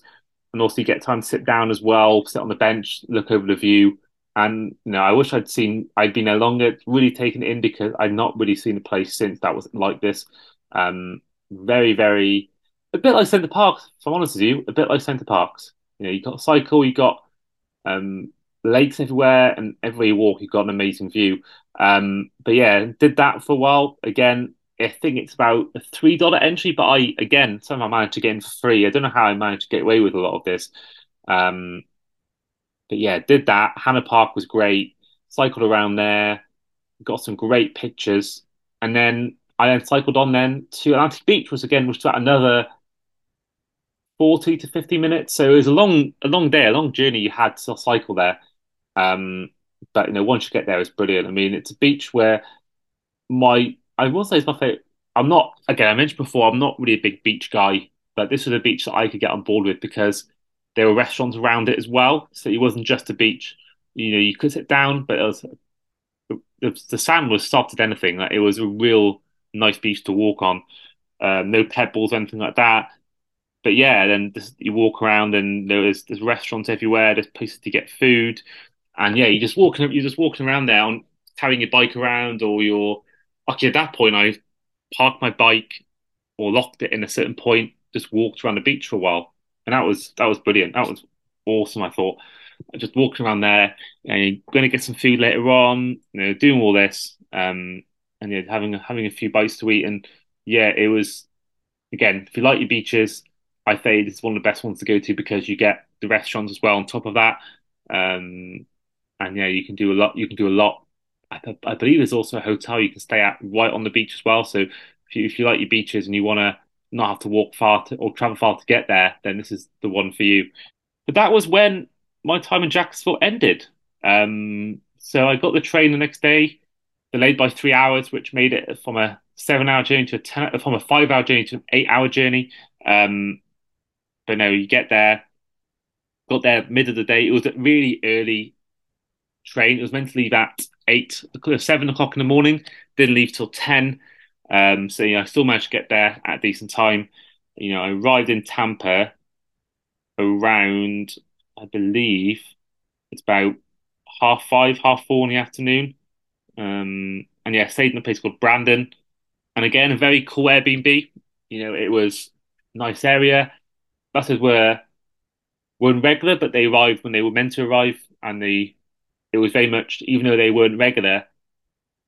and also you get time to sit down as well, sit on the bench, look over the view. And you know, I wish I'd seen I'd been there longer, really taken in because I'd not really seen a place since that was like this. Um, very, very a bit like Center Parcs, if I'm honest with you, a bit like Center Parcs. You know, you got a cycle, you got um, lakes everywhere, and you walk, you've got an amazing view. Um, but yeah, did that for a while. Again, I think it's about a three dollar entry, but I again somehow managed to get in for free. I don't know how I managed to get away with a lot of this. Um, but yeah, did that. Hanna Park was great. Cycled around there, got some great pictures, and then I then cycled on then to Atlantic Beach, which again was about another forty to fifty minutes. So it was a long, a long day, a long journey you had to cycle there. Um, but you know, once you get there, it's brilliant. I mean, it's a beach where my I will say it's my favorite. I'm not again. I mentioned before I'm not really a big beach guy, but this was a beach that I could get on board with because there were restaurants around it as well, so it wasn't just a beach. You know, you could sit down, but it was the, the sand was soft as anything. Like it was a real nice beach to walk on. Um, no pebbles, anything like that. But yeah, then you walk around and there's there's restaurants everywhere. There's places to get food, and yeah, you just walking you're just walking around there on carrying your bike around, or you're actually at that point I parked my bike or locked it in a certain point, just walked around the beach for a while and that was that was brilliant. That was awesome. I thought just walking around there, and you know, going to get some food later on, you know, doing all this, um, and yeah, having having a few bites to eat, and yeah, it was again. If you like your beaches, I say it's one of the best ones to go to because you get the restaurants as well on top of that, um, and yeah, you can do a lot. You can do a lot. I, I believe there's also a hotel you can stay at right on the beach as well. So if you, if you like your beaches and you want to not have to walk far to, or travel far to get there, then this is the one for you. But that was when my time in Jacksonville ended. Um, so I got the train the next day, delayed by three hours, which made it from a seven-hour journey to a ten, from a five-hour journey to an eight-hour journey. Um, but no, you get there, got there mid of the day. It was a really early train. It was meant to leave at eight, seven o'clock in the morning. Didn't leave till ten. Um, so yeah, I still managed to get there at a decent time. You know, I arrived in Tampa around, I believe, it's about half five, half four in the afternoon. Um, and yeah, stayed in a place called Brandon. And again, a very cool Airbnb. You know, it was nice area. Buses were weren't regular, but they arrived when they were meant to arrive, and they it was very much even though they weren't regular, the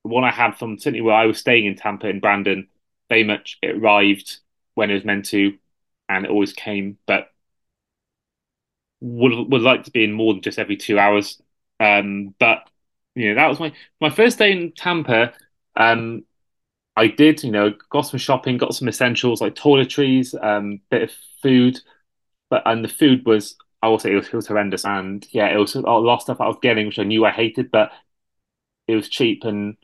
one I had from certainly where I was staying in Tampa in Brandon, very much it arrived when it was meant to, and it always came, but would would like to be in more than just every two hours. Um, but you know that was my my first day in Tampa. Um, I did, you know, got some shopping, got some essentials like toiletries, um, bit of food, but and the food was, I will say, it was, it was horrendous, and yeah, it was a lot of stuff I was getting which I knew I hated, but it was cheap, and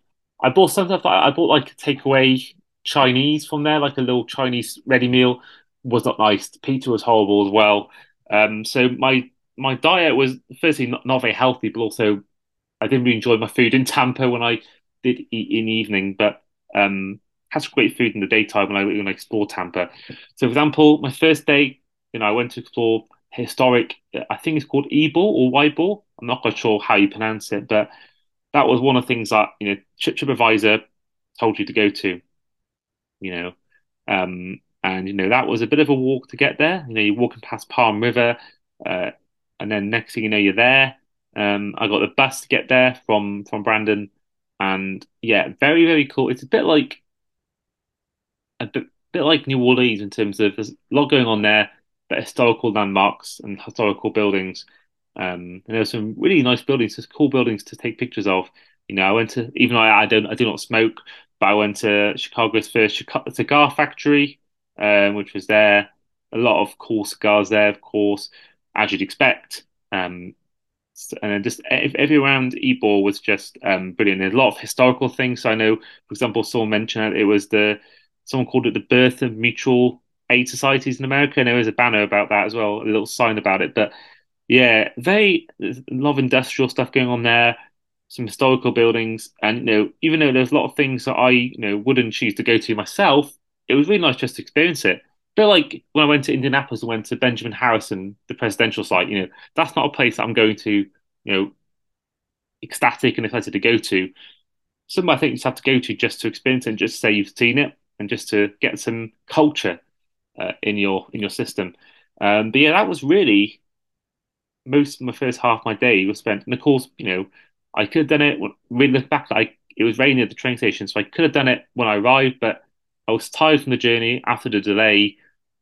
I bought some stuff. I bought like takeaway Chinese from there, like a little Chinese ready meal. Was not nice. Pizza was horrible as well. Um, so my my diet was firstly not, not very healthy, but also I didn't really enjoy my food in Tampa when I did eat in the evening, but um, had some great food in the daytime when I when I explored Tampa. So, for example, my first day, you know, I went to explore historic. I think it's called Ybor or Ybor. I'm not quite sure how you pronounce it, but that was one of the things that you know TripAdvisor told you to go to. You know, um, and you know that was a bit of a walk to get there. You know, you're walking past Palm River, uh, and then next thing you know, you're there. Um, I got the bus to get there from from Brandon, and yeah, very very cool. It's a bit like a bit, bit like New Orleans in terms of there's a lot going on there, but historical landmarks and historical buildings. Um, and there's some really nice buildings, just cool buildings to take pictures of. You know, I went to even though I, I don't I do not smoke, but I went to Chicago's first cigar factory, um, which was there. A lot of cool cigars there, of course, as you'd expect. Um, and then just every around Ybor was just um, brilliant. There's a lot of historical things. So I know, for example, someone mentioned it was the someone called it the birth of mutual aid societies in America, and there was a banner about that as well, a little sign about it. But yeah, very a lot of industrial stuff going on there, some historical buildings, and you know, even though there's a lot of things that I you know wouldn't choose to go to myself, it was really nice just to experience it. But like when I went to Indianapolis and went to Benjamin Harrison, the presidential site, you know, that's not a place that I'm going to, you know, ecstatic and excited to go to. Some I think you just have to go to just to experience it and just say you've seen it and just to get some culture uh, in your in your system. Um, but yeah, that was really most of my first half of my day was spent. And of course, you know, I could have done it. Really look back, I it was raining at the train station, so I could have done it when I arrived, but I was tired from the journey after the delay.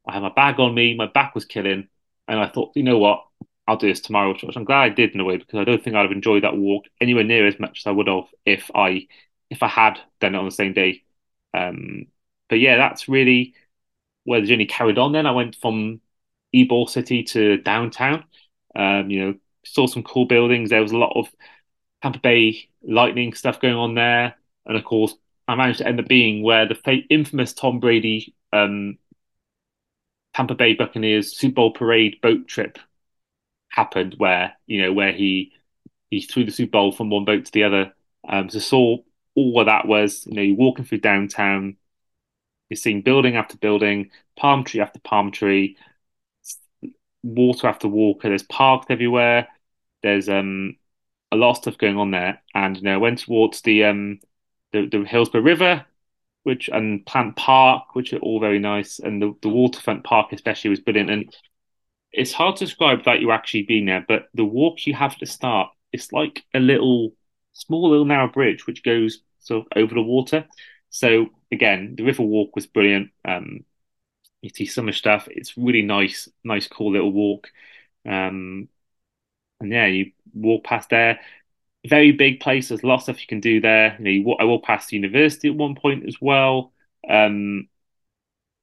I had my bag on me, my back was killing, and I thought, you know what, I'll do this tomorrow, which I'm glad I did in a way because I don't think I'd have enjoyed that walk anywhere near as much as I would have if I if I had done it on the same day. Um, but yeah, that's really where the journey carried on. Then I went from Ybor City to downtown. Um, you know, saw some cool buildings. There was a lot of Tampa Bay Lightning stuff going on there, and of course, I managed to end up being where the infamous Tom Brady um, Tampa Bay Buccaneers Super Bowl parade boat trip happened, where you know where he he threw the Super Bowl from one boat to the other. Um, so saw all what that was. You know, you're walking through downtown, you're seeing building after building, palm tree after palm tree, water after water. There's parks everywhere. There's um a lot of stuff going on there, and you know, I went towards the um the, the Hillsborough River, which and Plant Park, which are all very nice, and the, the waterfront park especially was brilliant. And it's hard to describe without you actually been there, but the walk you have to start, it's like a little small little narrow bridge which goes sort of over the water. So again, the river walk was brilliant. Um, you see summer stuff. It's really nice, nice, cool little walk. Um, and yeah, you walk past there. Very big place. There's lots of stuff you can do there. You know, you walk, I walked past the university at one point as well. Um,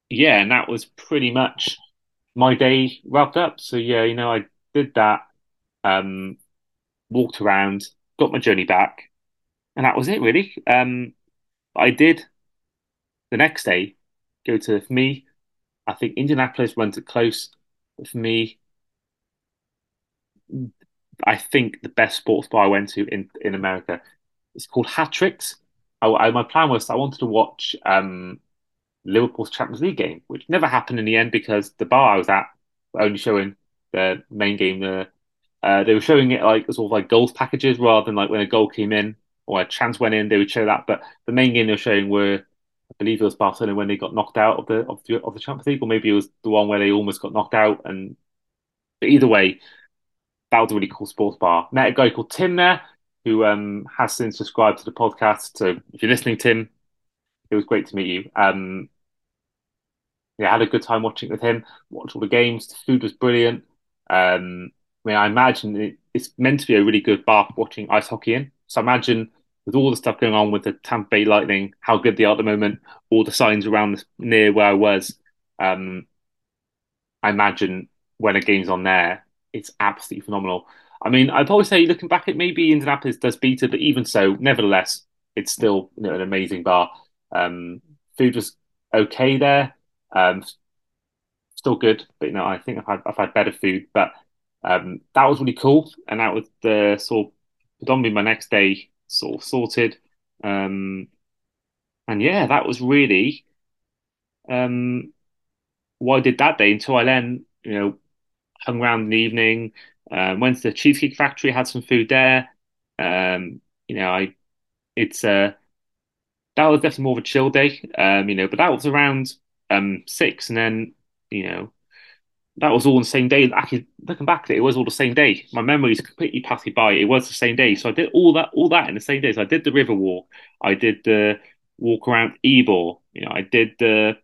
yeah, and that was pretty much my day wrapped up. So yeah, you know, I did that. Um, walked around, got my journey back, and that was it really. Um, I did the next day go to for me. I think Indianapolis runs it close. For me, I think the best sports bar I went to in in America. It's called Hat-Tricks. I, I, my plan was I wanted to watch um, Liverpool's Champions League game, which never happened in the end because the bar I was at only showing the main game. The uh, they were showing it like sort of like goals packages rather than like when a goal came in or a chance went in, they would show that. But the main game they were showing were, believe it was Barcelona when they got knocked out of the of the of the Champions League, or maybe it was the one where they almost got knocked out. And but either way, that was a really cool sports bar. Met a guy called Tim there, who um, has since subscribed to the podcast. So if you're listening, Tim, it was great to meet you. Um, yeah, I had a good time watching with him. Watched all the games. The food was brilliant. Um, I mean, I imagine it, it's meant to be a really good bar for watching ice hockey in. So imagine with all the stuff going on with the Tampa Bay Lightning, how good they are at the moment, all the signs around near where I was. Um, I imagine when a game's on there, it's absolutely phenomenal. I mean, I'd probably say looking back at maybe Indianapolis does beat but even so, nevertheless, it's still you know, an amazing bar. Um, food was okay there, um, still good, but you know, I think I've had I've had better food, but um, that was really cool, and that was the sort of predominantly my next day sort of sorted. Um, and yeah, that was really um, what I did that day until I then, you know, hung around in the evening, um, went to the Cheesecake Factory, had some food there. Um, you know, I it's uh that was definitely more of a chill day. Um, you know, but that was around um six, and then you know that was all the same day. Actually, looking back at it, it was all the same day. My memory's completely passing by. It was the same day, so I did all that, all that in the same day. So I did the river walk, I did the walk around Ybor, you know, I did the,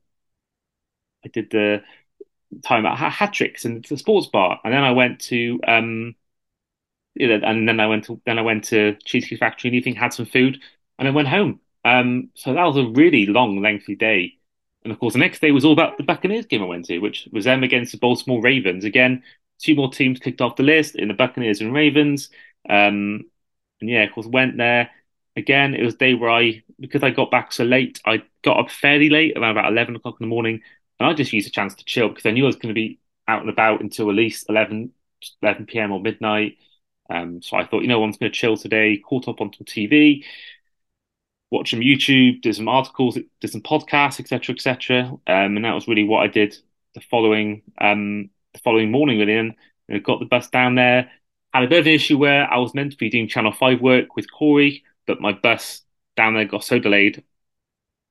I did the time at hat tricks and the sports bar, and then I went to, um, you know, and then I went to, then I went to Cheesecake Factory and evening, had some food, and then went home. Um, so that was a really long, lengthy day. And of course, the next day was all about the Buccaneers game I went to, which was them against the Baltimore Ravens. Again, two more teams kicked off the list in the Buccaneers and Ravens. Um, and yeah, of course, went there. Again, it was day where I, because I got back so late, I got up fairly late, around about 11 o'clock in the morning. And I just used a chance to chill because I knew I was going to be out and about until at least 11, 11 p.m. or midnight. Um, so I thought, you know, I'm going to chill today, caught up on some TV watch some YouTube, did some articles, did some podcasts, etc., etc. Um, and that was really what I did the following um, the following morning. Really, and got the bus down there. Had a bit of an issue where I was meant to be doing Channel Five work with Corey, but my bus down there got so delayed.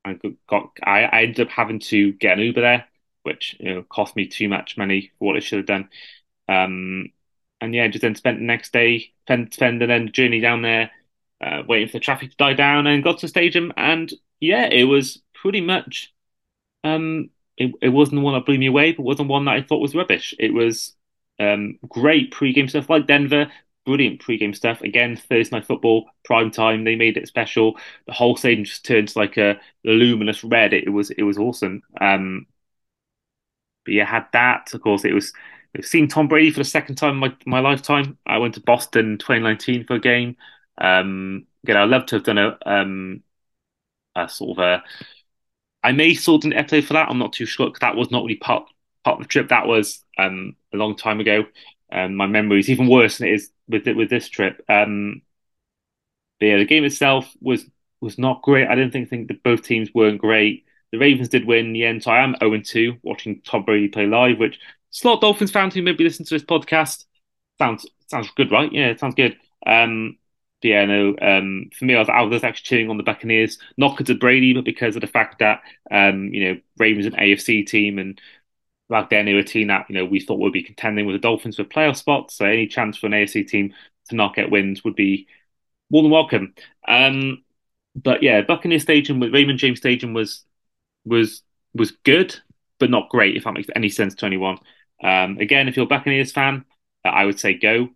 I got I, I ended up having to get an Uber there, which you know cost me too much money for what it should have done. Um, and yeah, just then spent the next day, spend spend the then journey down there uh, waiting for the traffic to die down, and got to the stadium. And yeah, it was pretty much. Um, it, it wasn't the one that blew me away, but wasn't one that I thought was rubbish. It was um, great pre-game stuff, like Denver. Brilliant pre-game stuff. Again, Thursday night football, prime time. They made it special. The whole stadium just turned like a luminous red. It, it was it was awesome. Um, but yeah, had that. Of course, it was I've seen Tom Brady for the second time in my, my lifetime. I went to Boston 2019 for a game. Um, again, I'd love to have done a, um, a sort of a. I may sort an episode for that. I'm not too sure because that was not really part part of the trip. That was um, a long time ago. And um, my memory is even worse than it is with with this trip. Um, but yeah, the game itself was was not great. I didn't think think that both teams weren't great. The Ravens did win in the end, so I am 0 2 watching Tom Brady play live, which slot Dolphins fans who maybe listen to this podcast sounds sounds good, right? Yeah, it sounds good. Um, but yeah, no. Um, for me, I was, I was actually cheering on the Buccaneers, not because of Brady, but because of the fact that um, you know Ravens an AFC team, and back then they were a team that you know we thought would be contending with the Dolphins for playoff spots. So any chance for an AFC team to not get wins would be more than welcome. Um, but yeah, Buccaneers Stadium with Raymond James Stadium was was was good, but not great. If that makes any sense to anyone. Um, again, if you're a Buccaneers fan, I would say go.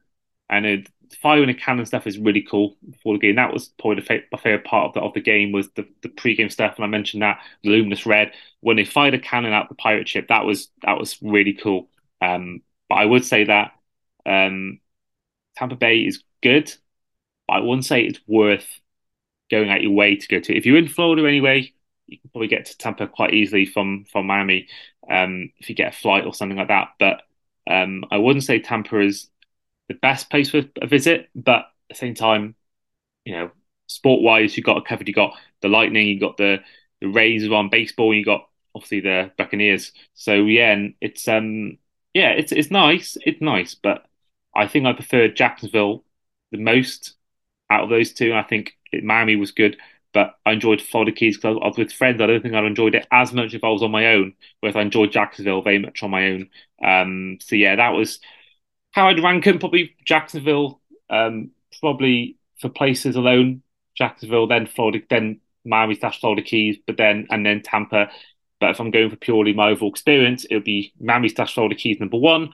I know firing a cannon stuff is really cool before the game. That was probably the my favorite part of the, of the game was the, the pre-game stuff, and I mentioned that the luminous red when they fired a cannon at the pirate ship. That was that was really cool. Um, but I would say that um, Tampa Bay is good. But I wouldn't say it's worth going out your way to go to. If you're in Florida anyway, you can probably get to Tampa quite easily from from Miami um, if you get a flight or something like that. But um, I wouldn't say Tampa is the best place for a visit, but at the same time, you know, sport wise, you've got it covered. You've got the Lightning, you've got the the Rays on baseball, you got obviously the Buccaneers. So yeah, and it's um yeah, it's it's nice, it's nice, but I think I prefer Jacksonville the most out of those two. I think Miami was good, but I enjoyed Florida Keys because I was with friends. I don't think I'd enjoyed it as much if I was on my own. Whereas I enjoyed Jacksonville very much on my own. Um, so yeah, that was how I'd rank them, probably Jacksonville, um, probably for places alone, Jacksonville, then Florida, then Miami slash Florida Keys, but then and then Tampa. But if I'm going for purely my overall experience, it would be Miami slash Florida Keys number one,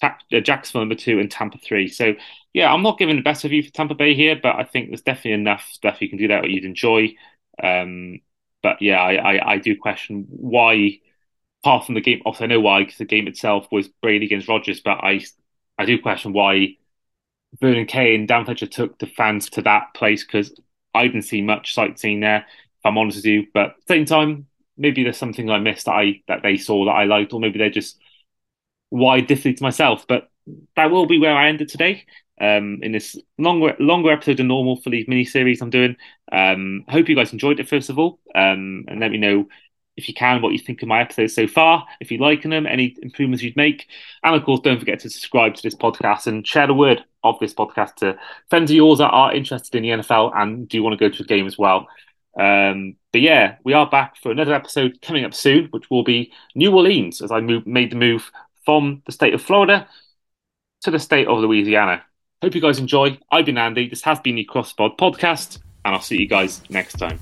uh, Jacksonville number two, and Tampa three. So yeah, I'm not giving the best review for Tampa Bay here, but I think there's definitely enough stuff you can do that you'd enjoy. Um, but yeah, I, I, I do question why, apart from the game. Also, I know why because the game itself was Brady against Rodgers, but I I do question why Vernon Kay and Dan Fletcher took the fans to that place because I didn't see much sightseeing there. If I'm honest with you, but same time, maybe there's something I missed that I that they saw that I liked, or maybe they're just wide differently to myself. But that will be where I ended today. Um, in this longer longer episode than normal for these mini series I'm doing. Um, hope you guys enjoyed it first of all, um, and let me know if you can what you think of my episodes so far. If you're liking them, any improvements you'd make, and of course, don't forget to subscribe to this podcast and share the word of this podcast to friends of yours that are interested in the NFL and do want to go to a game as well. Um, but yeah, we are back for another episode coming up soon, which will be New Orleans as I move, made the move from the state of Florida to the state of Louisiana. Hope you guys enjoy. I've been Andy. This has been the CrossPod podcast, and I'll see you guys next time.